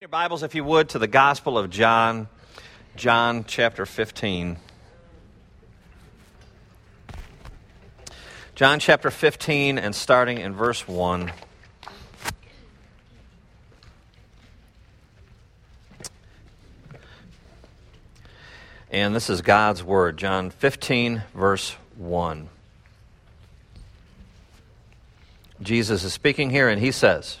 Your Bibles, if you would, to the Gospel of John, John chapter 15. John chapter 15, and starting in verse 1. And this is God's Word, John 15, verse 1. Jesus is speaking here, and he says,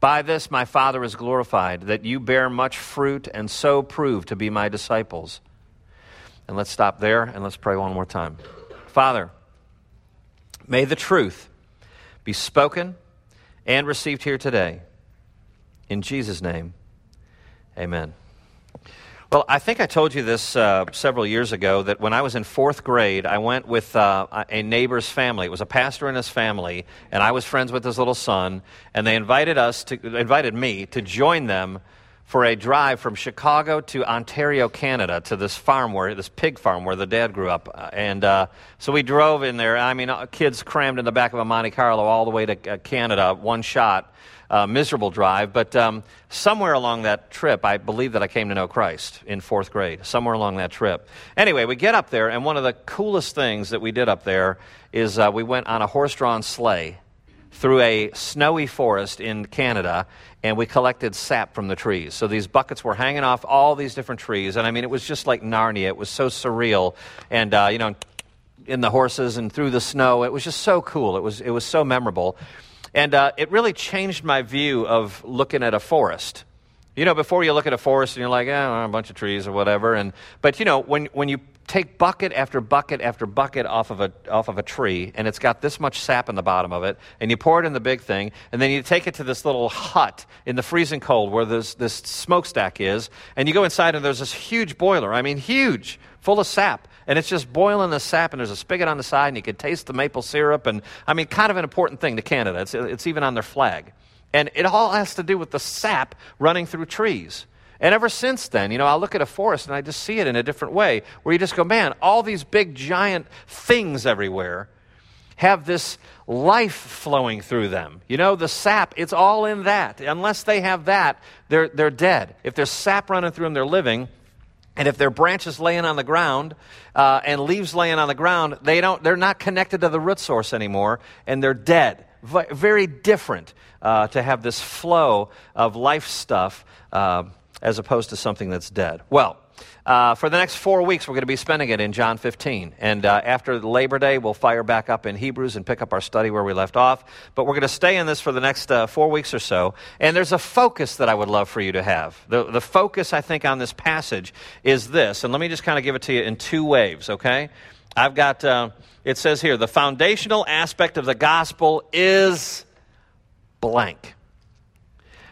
By this my Father is glorified, that you bear much fruit and so prove to be my disciples. And let's stop there and let's pray one more time. Father, may the truth be spoken and received here today. In Jesus' name, amen. Well, I think I told you this uh, several years ago that when I was in fourth grade, I went with uh, a neighbor's family. It was a pastor and his family, and I was friends with his little son. And they invited us to invited me to join them for a drive from Chicago to Ontario, Canada, to this farm where this pig farm where the dad grew up. And uh, so we drove in there. I mean, uh, kids crammed in the back of a Monte Carlo all the way to uh, Canada, one shot uh, miserable drive, but um, somewhere along that trip, I believe that I came to know Christ in fourth grade, somewhere along that trip. Anyway, we get up there, and one of the coolest things that we did up there is uh, we went on a horse drawn sleigh through a snowy forest in Canada, and we collected sap from the trees. So these buckets were hanging off all these different trees, and I mean, it was just like Narnia. It was so surreal, and uh, you know, in the horses and through the snow, it was just so cool. It was it was so memorable. And uh, it really changed my view of looking at a forest. You know, before you look at a forest and you're like, oh, a bunch of trees or whatever. And, but, you know, when, when you take bucket after bucket after bucket off of, a, off of a tree, and it's got this much sap in the bottom of it, and you pour it in the big thing, and then you take it to this little hut in the freezing cold where this, this smokestack is, and you go inside, and there's this huge boiler. I mean, huge, full of sap and it's just boiling the sap, and there's a spigot on the side, and you can taste the maple syrup. And I mean, kind of an important thing to Canada. It's, it's even on their flag. And it all has to do with the sap running through trees. And ever since then, you know, I look at a forest and I just see it in a different way, where you just go, man, all these big, giant things everywhere have this life flowing through them. You know, the sap, it's all in that. Unless they have that, they're, they're dead. If there's sap running through them, they're living. And if their branches laying on the ground uh, and leaves laying on the ground, they don't, they're not connected to the root source anymore, and they're dead. V- very different uh, to have this flow of life stuff uh, as opposed to something that's dead. Well, uh, for the next four weeks, we're going to be spending it in John 15. And uh, after Labor Day, we'll fire back up in Hebrews and pick up our study where we left off. But we're going to stay in this for the next uh, four weeks or so. And there's a focus that I would love for you to have. The, the focus, I think, on this passage is this. And let me just kind of give it to you in two waves, okay? I've got, uh, it says here, the foundational aspect of the gospel is blank.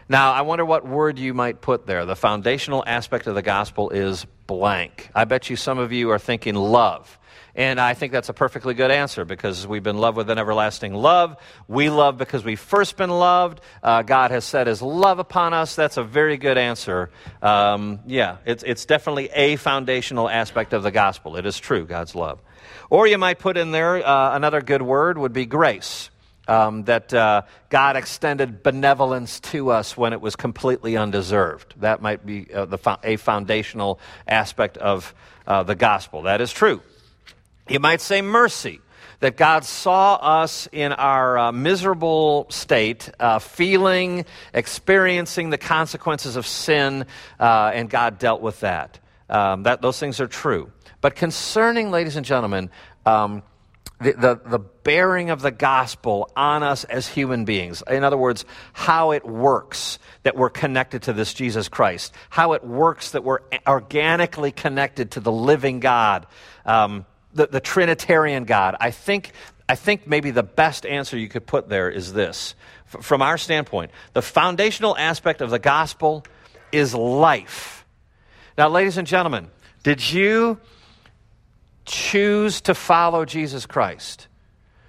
Now, I wonder what word you might put there. The foundational aspect of the gospel is blank. I bet you some of you are thinking love. And I think that's a perfectly good answer because we've been loved with an everlasting love. We love because we've first been loved. Uh, God has set his love upon us. That's a very good answer. Um, yeah, it's, it's definitely a foundational aspect of the gospel. It is true, God's love. Or you might put in there uh, another good word would be grace um, that uh, God extended benevolence to us when it was completely undeserved. That might be uh, the a foundational aspect of uh, the gospel. That is true. You might say mercy that God saw us in our uh, miserable state, uh, feeling, experiencing the consequences of sin, uh, and God dealt with that. Um, that. Those things are true. But concerning, ladies and gentlemen, um, the, the, the, bearing of the gospel on us as human beings. In other words, how it works that we're connected to this Jesus Christ, how it works that we're organically connected to the living God, um, the, the Trinitarian God. I think, I think maybe the best answer you could put there is this. F- from our standpoint, the foundational aspect of the gospel is life. Now, ladies and gentlemen, did you choose to follow Jesus Christ?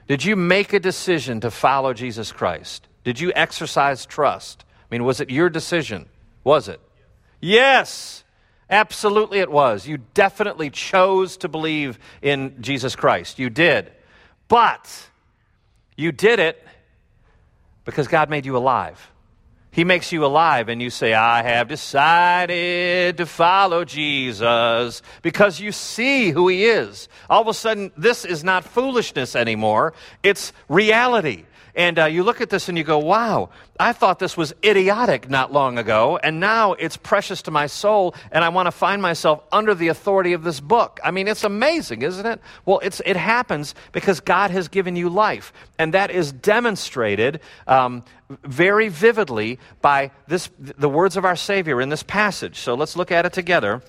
Did you make a decision to follow Jesus Christ? Did you exercise trust? I mean, was it your decision? Was it? Yes. Absolutely, it was. You definitely chose to believe in Jesus Christ. You did. But you did it because God made you alive. He makes you alive, and you say, I have decided to follow Jesus because you see who He is. All of a sudden, this is not foolishness anymore, it's reality. And uh, you look at this and you go, wow, I thought this was idiotic not long ago, and now it's precious to my soul, and I want to find myself under the authority of this book. I mean, it's amazing, isn't it? Well, it's, it happens because God has given you life, and that is demonstrated um, very vividly by this, the words of our Savior in this passage. So let's look at it together,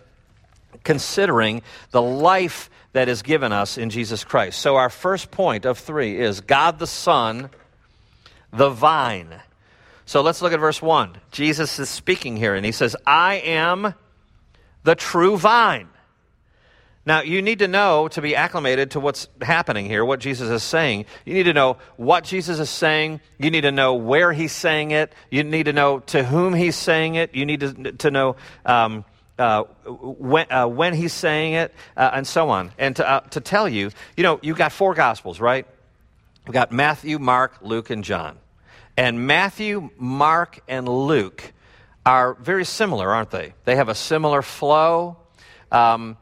considering the life that is given us in Jesus Christ. So, our first point of three is God the Son the vine. So let's look at verse 1. Jesus is speaking here, and he says, I am the true vine. Now, you need to know to be acclimated to what's happening here, what Jesus is saying. You need to know what Jesus is saying. You need to know where he's saying it. You need to know to whom he's saying it. You need to, to know um, uh, when, uh, when, he's saying it, uh, and so on. And to, uh, to tell you, you know, you've got four Gospels, right? We've got Matthew, Mark, Luke, and John. And Matthew, Mark, and Luke are very similar, aren't they? They have a similar flow. Um,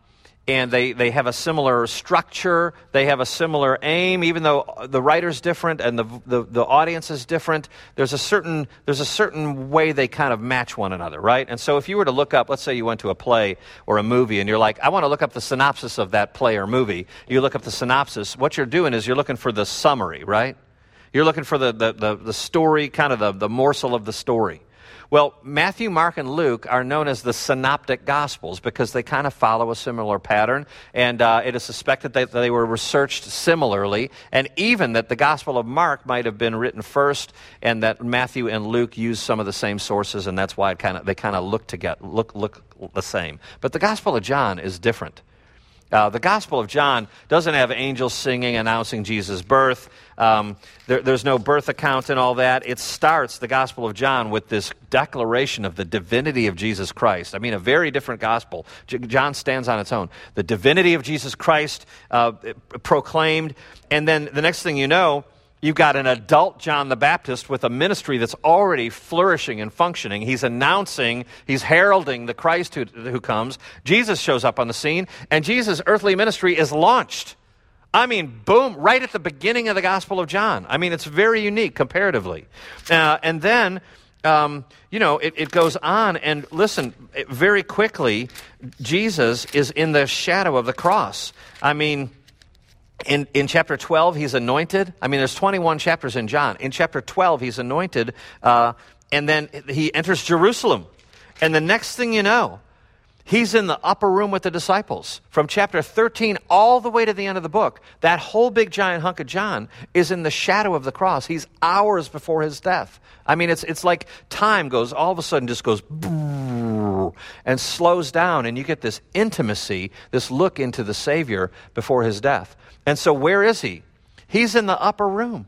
and they, they have a similar structure. They have a similar aim, even though the writer's different and the, the, the, audience is different. There's a, certain, there's a certain way they kind of match one another, right? And so if you were to look up, let's say you went to a play or a movie and you're like, I want to look up the synopsis of that play or movie. You look up the synopsis. What you're doing is you're looking for the summary, right? You're looking for the, the, the, the story, kind of the, the morsel of the story. Well, Matthew, Mark, and Luke are known as the synoptic gospels because they kind of follow a similar pattern, and uh, it is suspected that they were researched similarly, and even that the Gospel of Mark might have been written first, and that Matthew and Luke used some of the same sources, and that's why it kind of, they kind of look together, look, look the same. But the Gospel of John is different. Uh, the Gospel of John doesn't have angels singing, announcing Jesus' birth. Um, there, there's no birth account and all that. It starts, the Gospel of John, with this declaration of the divinity of Jesus Christ. I mean, a very different gospel. J- John stands on its own. The divinity of Jesus Christ uh, proclaimed. And then the next thing you know, You've got an adult John the Baptist with a ministry that's already flourishing and functioning. He's announcing, he's heralding the Christ who, who comes. Jesus shows up on the scene, and Jesus' earthly ministry is launched. I mean, boom, right at the beginning of the Gospel of John. I mean, it's very unique comparatively. Uh, and then, um, you know, it, it, goes on, and listen, very quickly, Jesus is in the shadow of the cross. I mean, in, in chapter 12, he's anointed. I mean, there's 21 chapters in John. In chapter 12, he's anointed, uh, and then he enters Jerusalem. And the next thing you know, he's in the upper room with the disciples. From chapter 13 all the way to the end of the book, that whole big giant hunk of John is in the shadow of the cross. He's hours before his death. I mean, it's, it's like time goes, all of a sudden just goes and slows down, and you get this intimacy, this look into the Savior before his death. And so, where is he? He's in the upper room.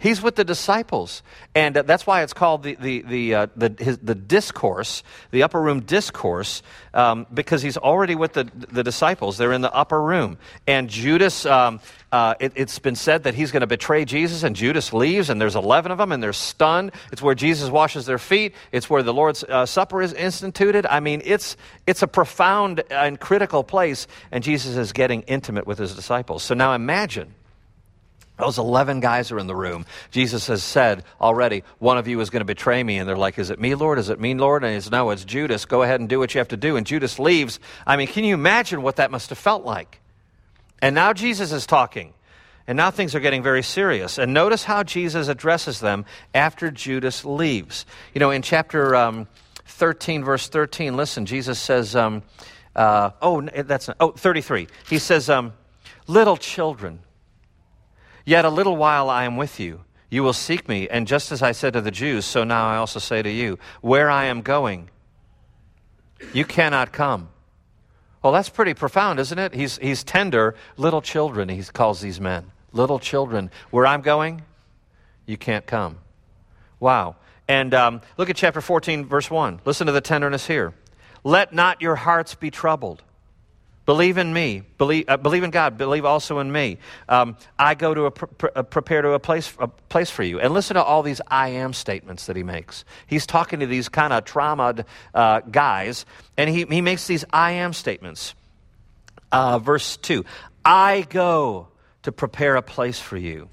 He's with the disciples. And uh, that's why it's called the, the, the, uh, the, his, the discourse, the upper room discourse, um, because he's already with the, the disciples. They're in the upper room. And Judas, um, uh, it, has been said that he's going to betray Jesus, and Judas leaves, and there's 11 of them, and they're stunned. It's where Jesus washes their feet, it's where the Lord's uh, Supper is instituted. I mean, it's, it's a profound and critical place, and Jesus is getting intimate with his disciples. So now imagine Those 11 guys are in the room. Jesus has said already, one of you is going to betray me. And they're like, Is it me, Lord? Is it me, Lord? And he says, No, it's Judas. Go ahead and do what you have to do. And Judas leaves. I mean, can you imagine what that must have felt like? And now Jesus is talking. And now things are getting very serious. And notice how Jesus addresses them after Judas leaves. You know, in chapter um, 13, verse 13, listen, Jesus says, um, uh, oh, that's not, oh, 33. He says, um, Little children, Yet a little while I am with you. You will seek me, and just as I said to the Jews, so now I also say to you, where I am going, you cannot come. Well, that's pretty profound, isn't it? He's, he's tender, little children, he calls these men. Little children. Where I'm going, you can't come. Wow. And um, look at chapter 14, verse 1. Listen to the tenderness here. Let not your hearts be troubled. Believe in me. Believe, uh, believe in God. Believe also in me. Um, I go to a, a prepare to a place, a place for you. And listen to all these I am statements that he makes. He's talking to these kind of traumatized uh, guys, and he, he makes these I am statements. Uh, verse 2 I go to prepare a place for you.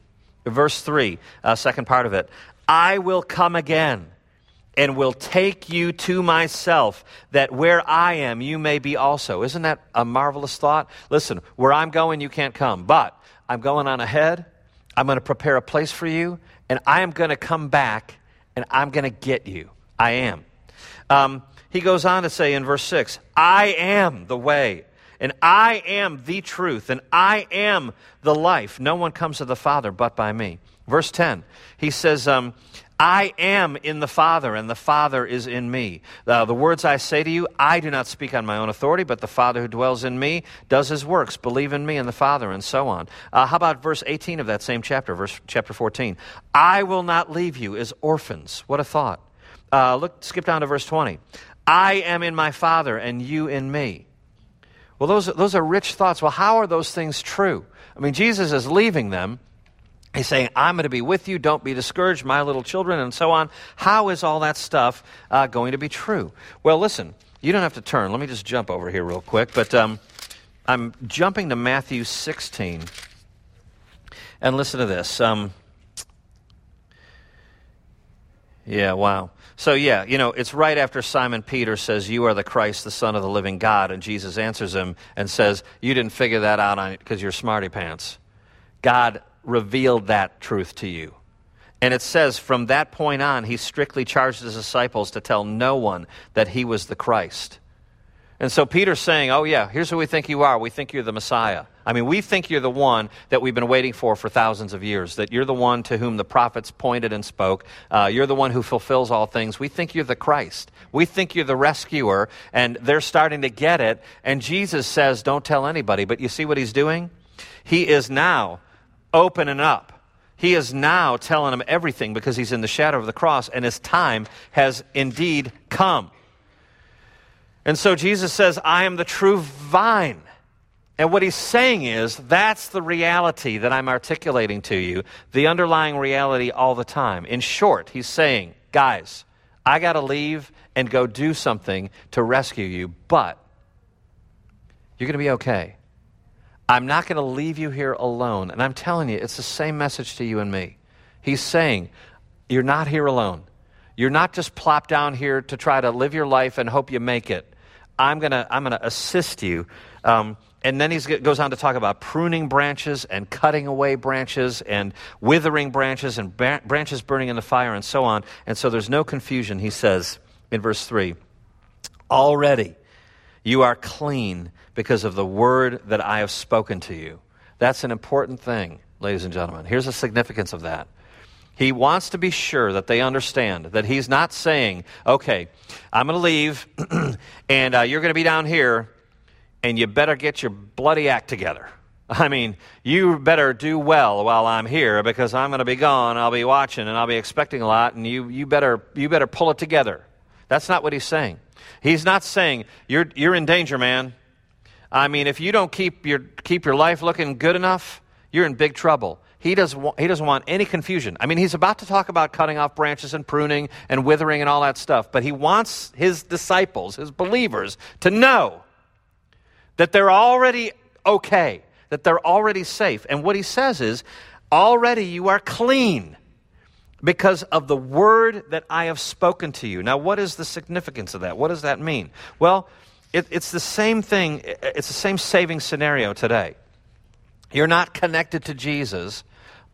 Verse 3, uh, second part of it I will come again and will take you to myself, that where I am, you may be also. Isn't that a marvelous thought? Listen, where I'm going, you can't come, but I'm going on ahead. I'm going to prepare a place for you, and I am going to come back, and I'm going to get you. I am. Um, he goes on to say in verse 6 I am the way, and I am the truth, and I am the life. No one comes to the Father but by me. Verse 10, he says, um, I am in the Father, and the Father is in me. Uh, the words I say to you, I do not speak on my own authority, but the Father who dwells in me does his works. Believe in me and the Father, and so on. Uh, how about verse 18 of that same chapter, verse chapter 14? I will not leave you as orphans. What a thought. Uh, look, skip down to verse 20. I am in my Father, and you in me. Well, those, those are rich thoughts. Well, how are those things true? I mean, Jesus is leaving them He's saying, I'm going to be with you. Don't be discouraged, my little children, and so on. How is all that stuff uh, going to be true? Well, listen, you don't have to turn. Let me just jump over here real quick. But um, I'm jumping to Matthew 16. And listen to this. Um, yeah, wow. So, yeah, you know, it's right after Simon Peter says, You are the Christ, the Son of the living God. And Jesus answers him and says, You didn't figure that out because you're smarty pants. God revealed that truth to you. And it says from that point on, he strictly charged his disciples to tell no one that he was the Christ. And so Peter's saying, Oh, yeah, here's who we think you are. We think you're the Messiah. I mean, we think you're the one that we've been waiting for for thousands of years, that you're the one to whom the prophets pointed and spoke. Uh, you're the one who fulfills all things. We think you're the Christ. We think you're the rescuer, and they're starting to get it. And Jesus says, Don't tell anybody. But you see what he's doing? He is now opening up. He is now telling them everything because he's in the shadow of the cross and his time has indeed come. And so Jesus says, I am the true vine. And what he's saying is, that's the reality that I'm articulating to you, the underlying reality all the time. In short, he's saying, guys, I got to leave and go do something to rescue you, but you're going to be okay. I'm not going to leave you here alone. And I'm telling you, it's the same message to you and me. He's saying, You're not here alone. You're not just plopped down here to try to live your life and hope you make it. I'm going to I'm to assist you. Um, and then he goes on to talk about pruning branches and cutting away branches and withering branches and branches burning in the fire and so on. And so there's no confusion, he says in verse 3 Already you are clean because of the word that I have spoken to you. That's an important thing, ladies and gentlemen. Here's the significance of that. He wants to be sure that they understand that he's not saying, okay, I'm going to leave and uh, you're going to be down here and you better get your bloody act together. I mean, you better do well while I'm here because I'm going to be gone. I'll be watching and I'll be expecting a lot and you, you, better, you better pull it together. That's not what he's saying. He's not saying, you're, you're in danger, man. I mean, if you don't keep your, keep your life looking good enough, you're in big trouble. He doesn't, he doesn't want any confusion. I mean, he's about to talk about cutting off branches and pruning and withering and all that stuff, but he wants his disciples, his believers, to know that they're already okay, that they're already safe. And what he says is, Already you are clean because of the word that I have spoken to you. Now, what is the significance of that? What does that mean? Well, it, it's the same thing, it's the same saving scenario today. You're not connected to Jesus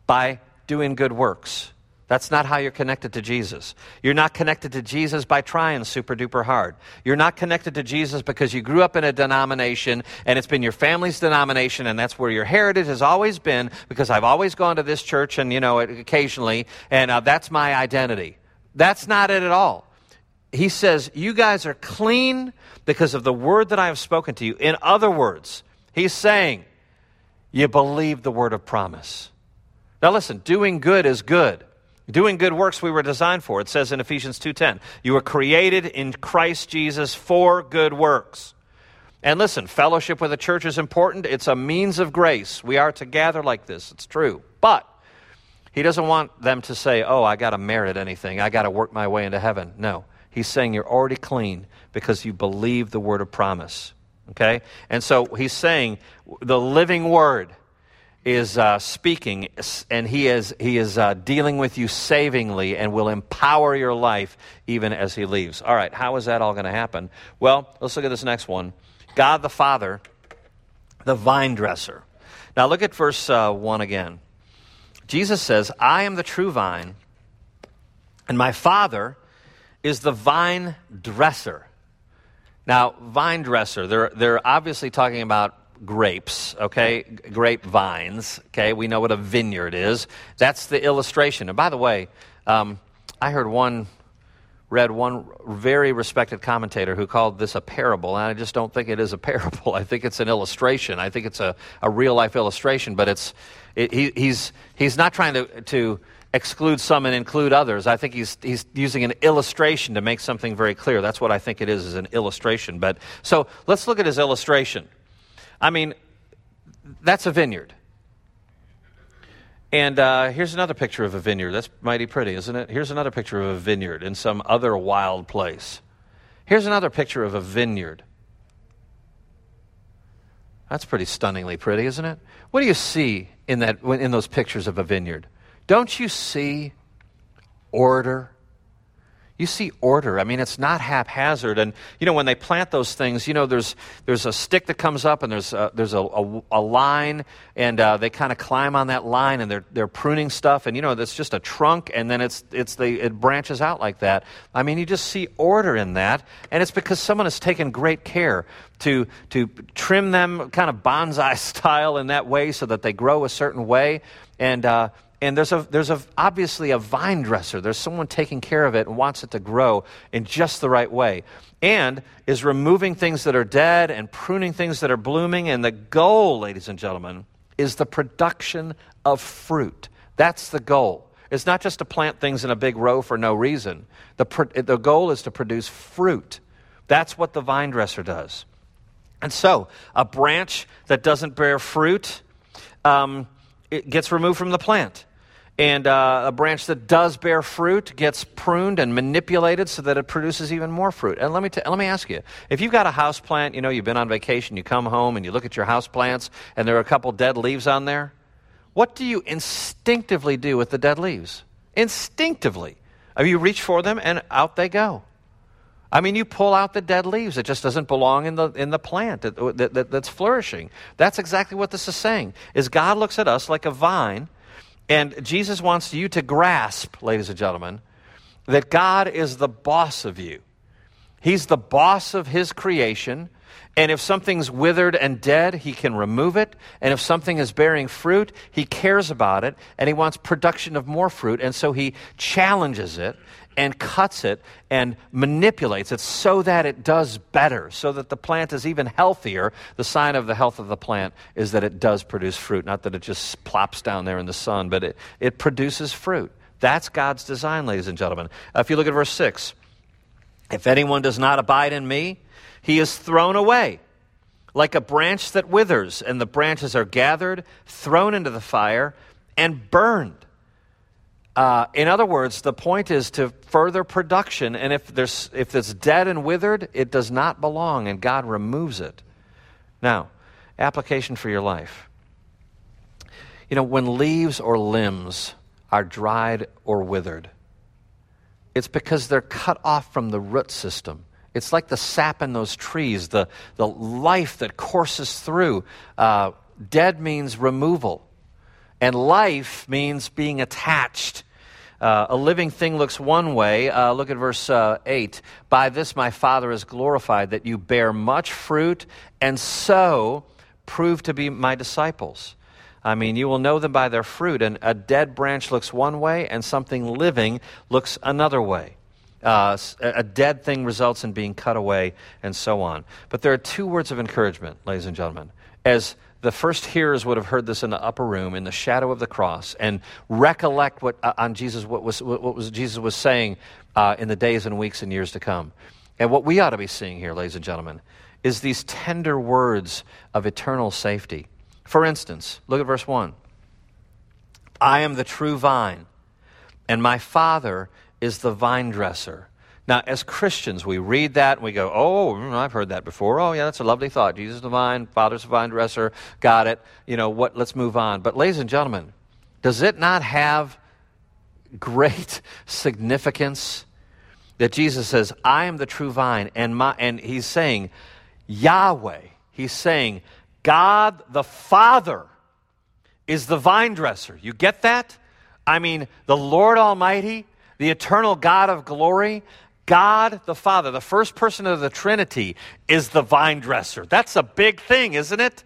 by doing good works. That's not how you're connected to Jesus. You're not connected to Jesus by trying super duper hard. You're not connected to Jesus because you grew up in a denomination and it's been your family's denomination and that's where your heritage has always been because I've always gone to this church and, you know, occasionally and uh, that's my identity. That's not it at all. He says, You guys are clean because of the word that I have spoken to you. In other words, he's saying, You believe the word of promise. Now listen, doing good is good. Doing good works we were designed for. It says in Ephesians 2:10, you were created in Christ Jesus for good works. And listen, fellowship with the church is important. It's a means of grace. We are to gather like this. It's true. But he doesn't want them to say, "Oh, I got to merit anything. I got to work my way into heaven." No. He's saying you're already clean because you believe the word of promise. Okay? And so he's saying the living word is uh, speaking, and he is, he is uh, dealing with you savingly and will empower your life even as he leaves. All right, how is that all going to happen? Well, let's look at this next one God the Father, the vine dresser. Now, look at verse uh, 1 again. Jesus says, I am the true vine, and my Father is the vine dresser. Now, vine dresser, they're, they're obviously talking about grapes, okay? Grape vines, okay? We know what a vineyard is. That's the illustration. And by the way, um, I heard one, read one very respected commentator who called this a parable, and I just don't think it is a parable. I think it's an illustration. I think it's a, a real life illustration, but it's, it, he, he's, he's not trying to, to exclude some and include others. I think he's, he's using an illustration to make something very clear. That's what I think it is, is an illustration. But so let's look at his illustration. I mean, that's a vineyard. And uh, here's another picture of a vineyard. That's mighty pretty, isn't it? Here's another picture of a vineyard in some other wild place. Here's another picture of a vineyard. That's pretty stunningly pretty, isn't it? What do you see in, that, in those pictures of a vineyard? Don't you see order? you see order. I mean, it's not haphazard. And, you know, when they plant those things, you know, there's, there's a stick that comes up and there's a, there's a, a, a line and uh, they kind of climb on that line and they're, they're pruning stuff. And, you know, it's just a trunk and then it's, it's the, it branches out like that. I mean, you just see order in that. And it's because someone has taken great care to, to trim them kind of bonsai style in that way so that they grow a certain way. And, uh, and there's, a, there's a, obviously a vine dresser. There's someone taking care of it and wants it to grow in just the right way. And is removing things that are dead and pruning things that are blooming. And the goal, ladies and gentlemen, is the production of fruit. That's the goal. It's not just to plant things in a big row for no reason. The, the goal is to produce fruit. That's what the vine dresser does. And so, a branch that doesn't bear fruit um, it gets removed from the plant and uh, a branch that does bear fruit gets pruned and manipulated so that it produces even more fruit. And let me, t- let me ask you if you've got a house plant, you know, you've been on vacation, you come home and you look at your house plants and there are a couple dead leaves on there, what do you instinctively do with the dead leaves? Instinctively. I mean, you reach for them and out they go. I mean, you pull out the dead leaves. It just doesn't belong in the, in the plant that, that, that's flourishing. That's exactly what this is saying. Is God looks at us like a vine and Jesus wants you to grasp, ladies and gentlemen, that God is the boss of you. He's the boss of his creation. And if something's withered and dead, he can remove it. And if something is bearing fruit, he cares about it and he wants production of more fruit. And so he challenges it and cuts it and manipulates it so that it does better, so that the plant is even healthier. The sign of the health of the plant is that it does produce fruit, not that it just plops down there in the sun, but it, it produces fruit. That's God's design, ladies and gentlemen. If you look at verse 6, if anyone does not abide in me, he is thrown away like a branch that withers, and the branches are gathered, thrown into the fire, and burned. Uh, in other words, the point is to further production, and if, there's, if it's dead and withered, it does not belong, and God removes it. Now, application for your life. You know, when leaves or limbs are dried or withered, it's because they're cut off from the root system. It's like the sap in those trees, the, the life that courses through. Uh, dead means removal, and life means being attached. Uh, a living thing looks one way. Uh, look at verse uh, 8. By this my Father is glorified, that you bear much fruit, and so prove to be my disciples. I mean, you will know them by their fruit. And a dead branch looks one way, and something living looks another way. Uh, a dead thing results in being cut away, and so on. But there are two words of encouragement, ladies and gentlemen. As the first hearers would have heard this in the upper room, in the shadow of the cross, and recollect what uh, on Jesus, what was what was Jesus was saying uh, in the days and weeks and years to come. And what we ought to be seeing here, ladies and gentlemen, is these tender words of eternal safety. For instance, look at verse 1. I am the true vine, and my Father is the vine dresser. Now, as Christians, we read that and we go, oh, mm, I've heard that before. Oh, yeah, that's a lovely thought. Jesus is the vine, Father's the vine dresser. Got it. You know, what? let's move on. But, ladies and gentlemen, does it not have great significance that Jesus says, I am the true vine, and, my, and he's saying, Yahweh, he's saying, God the Father is the vine dresser. You get that? I mean, the Lord Almighty, the eternal God of glory, God the Father, the first person of the Trinity, is the vine dresser. That's a big thing, isn't it?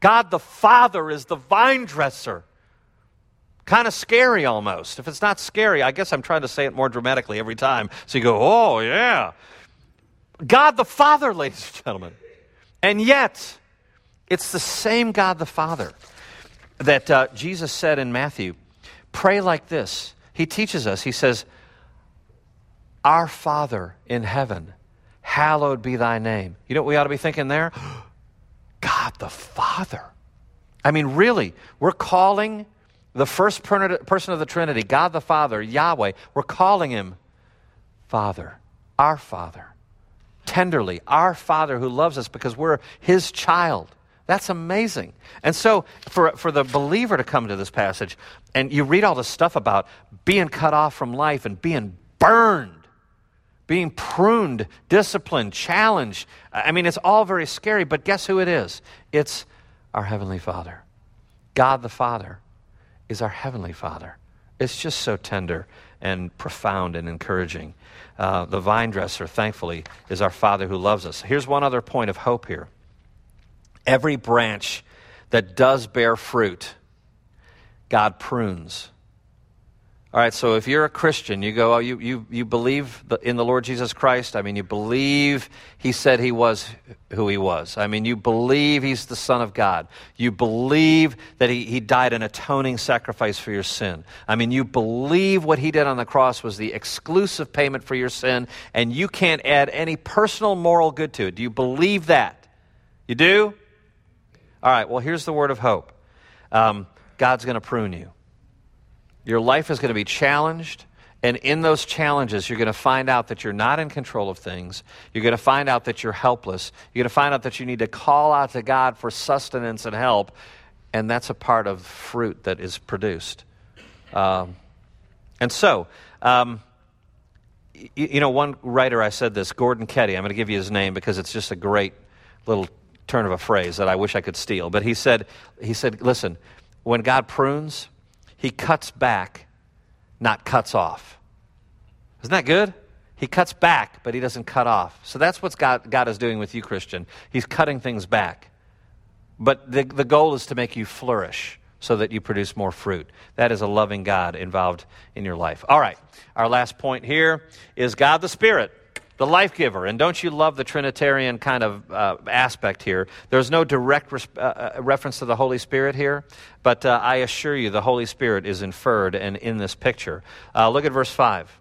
God the Father is the vine dresser. Kind of scary almost. If it's not scary, I guess I'm trying to say it more dramatically every time. So you go, oh, yeah. God the Father, ladies and gentlemen. And yet, it's the same God the Father that uh, Jesus said in Matthew pray like this. He teaches us, He says, Our Father in heaven, hallowed be thy name. You know what we ought to be thinking there? God the Father. I mean, really, we're calling the first person of the Trinity, God the Father, Yahweh, we're calling him Father, our Father. Tenderly, our Father who loves us because we're his child. That's amazing. And so, for, for the believer to come to this passage, and you read all this stuff about being cut off from life and being burned, being pruned, disciplined, challenged. I mean, it's all very scary, but guess who it is? It's our Heavenly Father. God the Father is our Heavenly Father. It's just so tender and profound and encouraging. Uh, the vine dresser, thankfully, is our Father who loves us. Here's one other point of hope here Every branch that does bear fruit, God prunes. All right, so if you're a Christian, you go, oh, you, you, you believe in the Lord Jesus Christ. I mean, you believe he said he was who he was. I mean, you believe he's the Son of God. You believe that he, he died an atoning sacrifice for your sin. I mean, you believe what he did on the cross was the exclusive payment for your sin, and you can't add any personal moral good to it. Do you believe that? You do? All right, well, here's the word of hope um, God's going to prune you. Your life is going to be challenged. And in those challenges, you're going to find out that you're not in control of things. You're going to find out that you're helpless. You're going to find out that you need to call out to God for sustenance and help. And that's a part of fruit that is produced. Um, and so, um, you, you know, one writer, I said this, Gordon Keddie, I'm going to give you his name because it's just a great little turn of a phrase that I wish I could steal. But he said, he said, listen, when God prunes, he cuts back, not cuts off. Isn't that good? He cuts back, but he doesn't cut off. So that's what God, God is doing with you, Christian. He's cutting things back. But the, the goal is to make you flourish so that you produce more fruit. That is a loving God involved in your life. All right, our last point here is God the Spirit the life giver. And don't you love the Trinitarian kind of uh, aspect here? There's no direct res- uh, uh, reference to the Holy Spirit here, but uh, I assure you the Holy Spirit is inferred and in this picture. Uh, look at verse 5.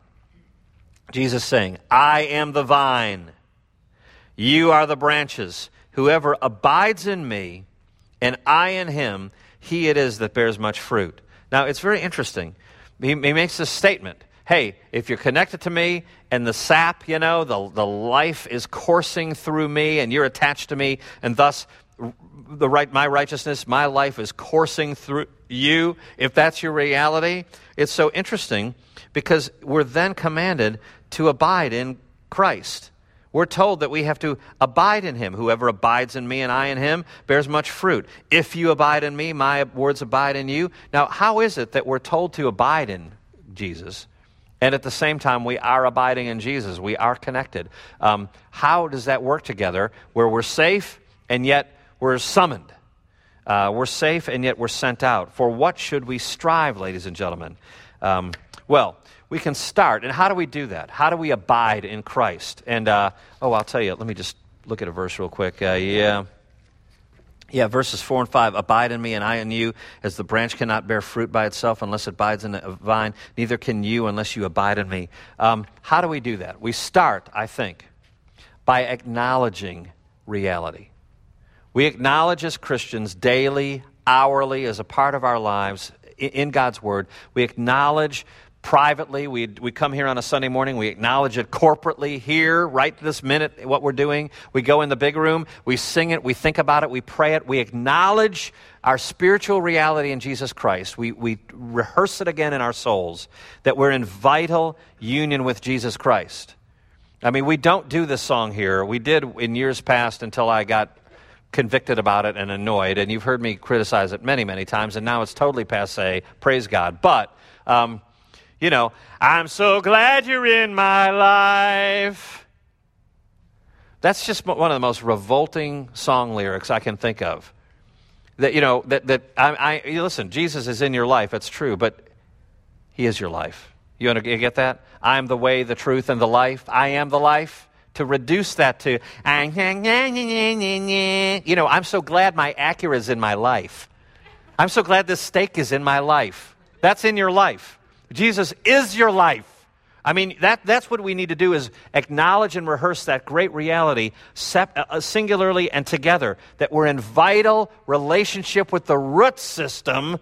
Jesus saying, I am the vine, you are the branches. Whoever abides in me, and I in him, he it is that bears much fruit. Now, it's very interesting. He, he makes this statement hey, if you're connected to me and the sap, you know, the, the life is coursing through me and you're attached to me, and thus the right, my righteousness, my life is coursing through you, if that's your reality, it's so interesting because we're then commanded to abide in Christ. We're told that we have to abide in him. Whoever abides in me and I in him bears much fruit. If you abide in me, my words abide in you. Now, how is it that we're told to abide in Jesus? And at the same time, we are abiding in Jesus. We are connected. Um, how does that work together where we're safe and yet we're summoned? Uh, we're safe and yet we're sent out. For what should we strive, ladies and gentlemen? Um, well, we can start. And how do we do that? How do we abide in Christ? And, uh, oh, I'll tell you, let me just look at a verse real quick. Uh, yeah. Yeah, verses 4 and 5 Abide in me, and I in you, as the branch cannot bear fruit by itself unless it abides in a vine, neither can you unless you abide in me. Um, how do we do that? We start, I think, by acknowledging reality. We acknowledge as Christians daily, hourly, as a part of our lives in God's Word. We acknowledge privately. We, we come here on a Sunday morning. We acknowledge it corporately here, right this minute, what we're doing. We go in the big room. We sing it. We think about it. We pray it. We acknowledge our spiritual reality in Jesus Christ. We, we rehearse it again in our souls that we're in vital union with Jesus Christ. I mean, we don't do this song here. We did in years past until I got convicted about it and annoyed, and you've heard me criticize it many, many times, and now it's totally passe. Praise God. But, um, you know, I'm so glad you're in my life. That's just one of the most revolting song lyrics I can think of. That, you know, that, that I, I listen, Jesus is in your life, that's true, but he is your life. You, want to get that? I am the way, the truth, and the life. I am the life to reduce that to, you know, I'm so glad my Acura is in my life. I'm so glad this steak is in my life. That's in your life. Jesus is your life. I mean, that, that's what we need to do is acknowledge and rehearse that great reality sep- uh, singularly and together, that we're in vital relationship with the root system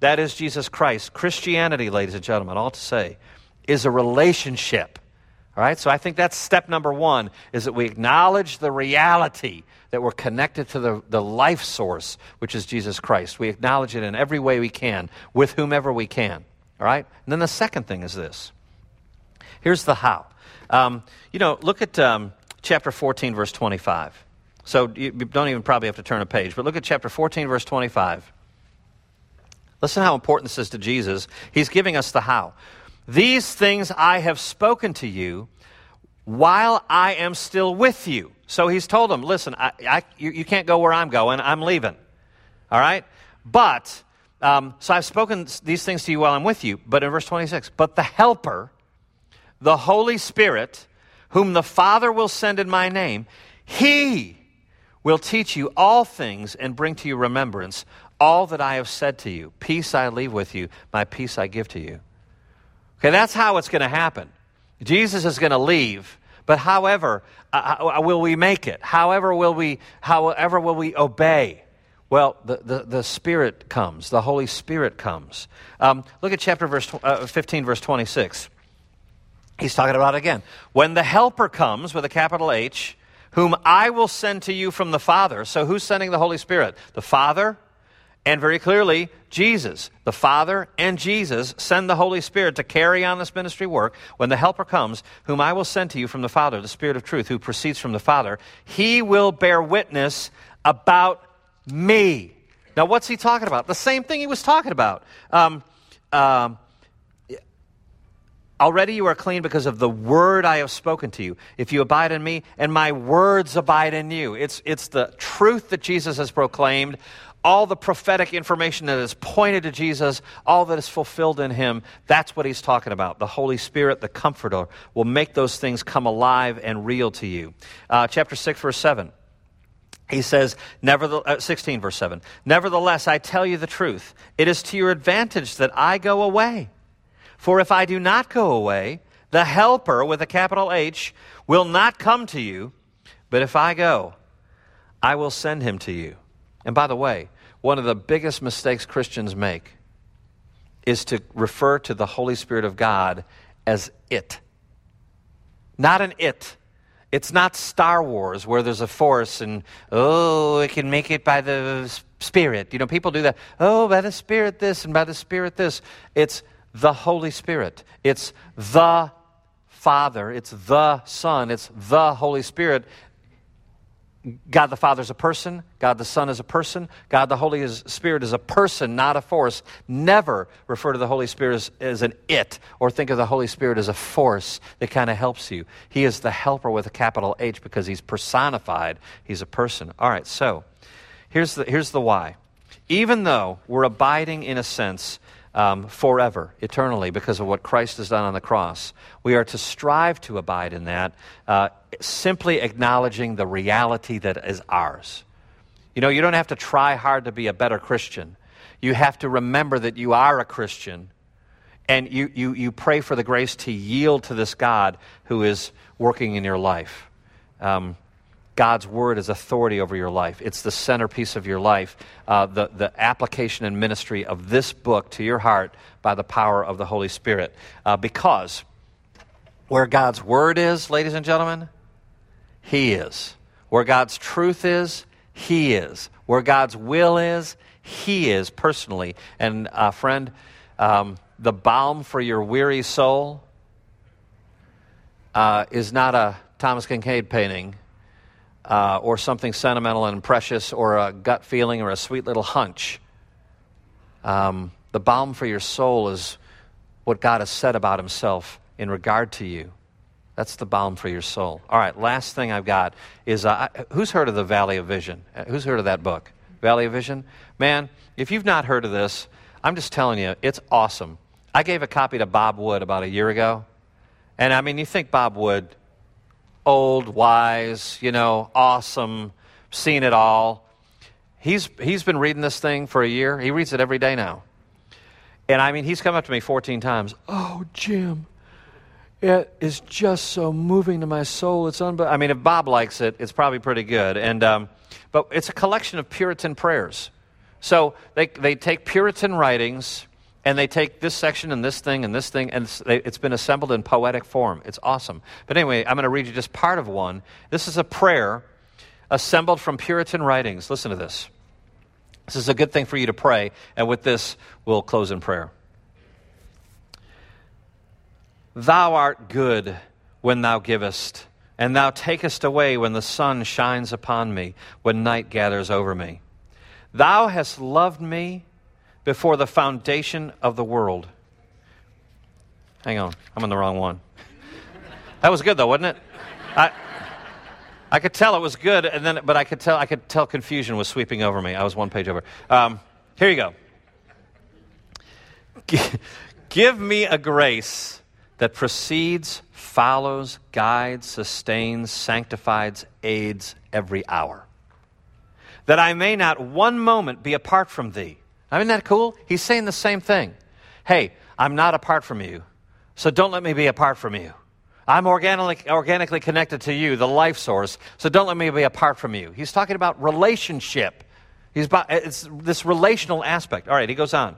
that is Jesus Christ. Christianity, ladies and gentlemen, all to say, is a relationship. All right, so I think that's step number one is that we acknowledge the reality that we're connected to the, the life source, which is Jesus Christ. We acknowledge it in every way we can, with whomever we can. All right? And then the second thing is this here's the how. Um, you know, look at um, chapter 14, verse 25. So you don't even probably have to turn a page, but look at chapter 14, verse 25. Listen how important this is to Jesus. He's giving us the how. These things I have spoken to you while I am still with you. So he's told them, listen, I, I, you, you, can't go where I'm going. I'm leaving. All right? But, um, so I've spoken these things to you while I'm with you. But in verse 26, but the Helper, the Holy Spirit, whom the Father will send in my name, he will teach you all things and bring to your remembrance all that I have said to you. Peace I leave with you, my peace I give to you. Okay, that's how it's going to happen. Jesus is going to leave, but however uh, uh, will we make it? However will we, however will we obey? Well, the, the, the Spirit comes, the Holy Spirit comes. Um, look at chapter verse, uh, 15, verse 26. He's talking about again. When the Helper comes with a capital H, whom I will send to you from the Father. So who's sending the Holy Spirit? The Father and very clearly, Jesus, the Father and Jesus send the Holy Spirit to carry on this ministry work. When the Helper comes, whom I will send to you from the Father, the Spirit of truth, who proceeds from the Father, he will bear witness about me. Now, what's he talking about? The same thing he was talking about. Um, um, Already you are clean because of the word I have spoken to you. If you abide in me and my words abide in you. It's, it's the truth that Jesus has proclaimed all the prophetic information that is pointed to Jesus, all that is fulfilled in him, that's what he's talking about. The Holy Spirit, the Comforter, will make those things come alive and real to you. Uh, chapter 6, verse 7. He says, uh, 16 verse 7, Nevertheless, I tell you the truth. It is to your advantage that I go away. For if I do not go away, the Helper, with a capital H, will not come to you. But if I go, I will send him to you. And by the way, one of the biggest mistakes Christians make is to refer to the Holy Spirit of God as it. Not an it. It's not Star Wars where there's a force and, oh, it can make it by the Spirit. You know, people do that. Oh, by the Spirit this and by the Spirit this. It's the Holy Spirit. It's the Father. It's the Son. It's the Holy Spirit. God the Father is a person. God the Son is a person. God the Holy Spirit is a person, not a force. Never refer to the Holy Spirit as, as an it or think of the Holy Spirit as a force that kind of helps you. He is the helper with a capital H because he's personified. He's a person. All right, so here's the, here's the why. Even though we're abiding in a sense um, forever, eternally, because of what Christ has done on the cross. We are to strive to abide in that, uh, simply acknowledging the reality that is ours. You know, you don't have to try hard to be a better Christian. You have to remember that you are a Christian, and you, you, you pray for the grace to yield to this God who is working in your life. Um, God's word is authority over your life. It's the centerpiece of your life. Uh, the, the application and ministry of this book to your heart by the power of the Holy Spirit. Uh, because where God's word is, ladies and gentlemen, He is. Where God's truth is, He is. Where God's will is, He is personally. And, uh, friend, um, the balm for your weary soul uh, is not a Thomas Kinkade painting uh, or something sentimental and precious or a gut feeling or a sweet little hunch. Um, the balm for your soul is what God has said about himself in regard to you. That's the balm for your soul. All right, last thing I've got is uh, who's heard of the Valley of Vision? Uh, who's heard of that book? Valley of Vision? Man, if you've not heard of this, I'm just telling you, it's awesome. I gave a copy to Bob Wood about a year ago. And I mean, you think Bob Wood, old, wise, you know, awesome, seen it all. He's, he's been reading this thing for a year. He reads it every day now. And I mean, he's come up to me 14 times. Oh, Jim, it is just so moving to my soul. It's unbe- I mean, if Bob likes it, it's probably pretty good. And, um, but it's a collection of Puritan prayers. So they, they take Puritan writings and they take this section and this thing and this thing, and it's, it's been assembled in poetic form. It's awesome. But anyway, I'm going to read you just part of one. This is a prayer assembled from Puritan writings. Listen to this. This is a good thing for you to pray, and with this, we'll close in prayer. Thou art good when thou givest, and thou takest away when the sun shines upon me, when night gathers over me. Thou hast loved me before the foundation of the world. Hang on, I'm on the wrong one. That was good though, wasn't it? I, I could tell it was good, and then, but I could tell I could tell confusion was sweeping over me. I was one page over. Um, here you go. Give me a grace that precedes, follows, guides, sustains, sanctifies, aids every hour. That I may not one moment be apart from thee isn't that cool? He's saying the same thing. Hey, I'm not apart from you, so don't let me be apart from you. I'm organically, organically connected to you, the life source, so don't let me be apart from you. He's talking about relationship. He's about, it's this relational aspect. All right, he goes on.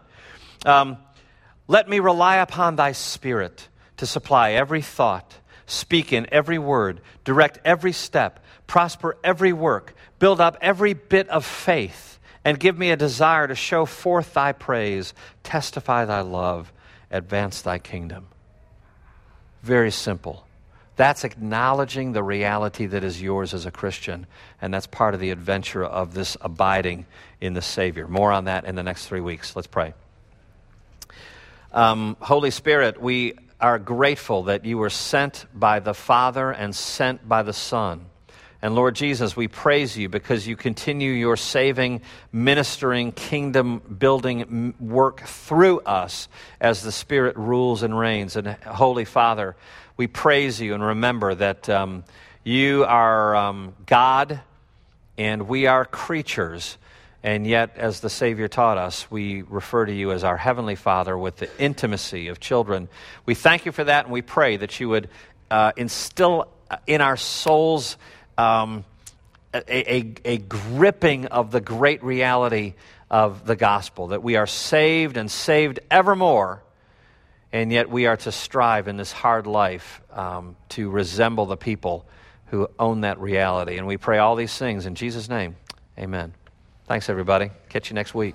Um, let me rely upon thy spirit to supply every thought, speak in every word, direct every step, prosper every work, build up every bit of faith and give me a desire to show forth thy praise, testify thy love, advance thy kingdom. Very simple. That's acknowledging the reality that is yours as a Christian, and that's part of the adventure of this abiding in the Savior. More on that in the next three weeks. Let's pray. Um, Holy Spirit, we are grateful that you were sent by the Father and sent by the Son and Lord Jesus, we praise you because you continue your saving, ministering, kingdom building work through us as the Spirit rules and reigns. And Holy Father, we praise you and remember that um, you are um, God and we are creatures. And yet, as the Savior taught us, we refer to you as our Heavenly Father with the intimacy of children. We thank you for that and we pray that you would uh, instill in our souls um, a, a, a gripping of the great reality of the gospel that we are saved and saved evermore, and yet we are to strive in this hard life um, to resemble the people who own that reality. And we pray all these things in Jesus' name. Amen. Thanks, everybody. Catch you next week.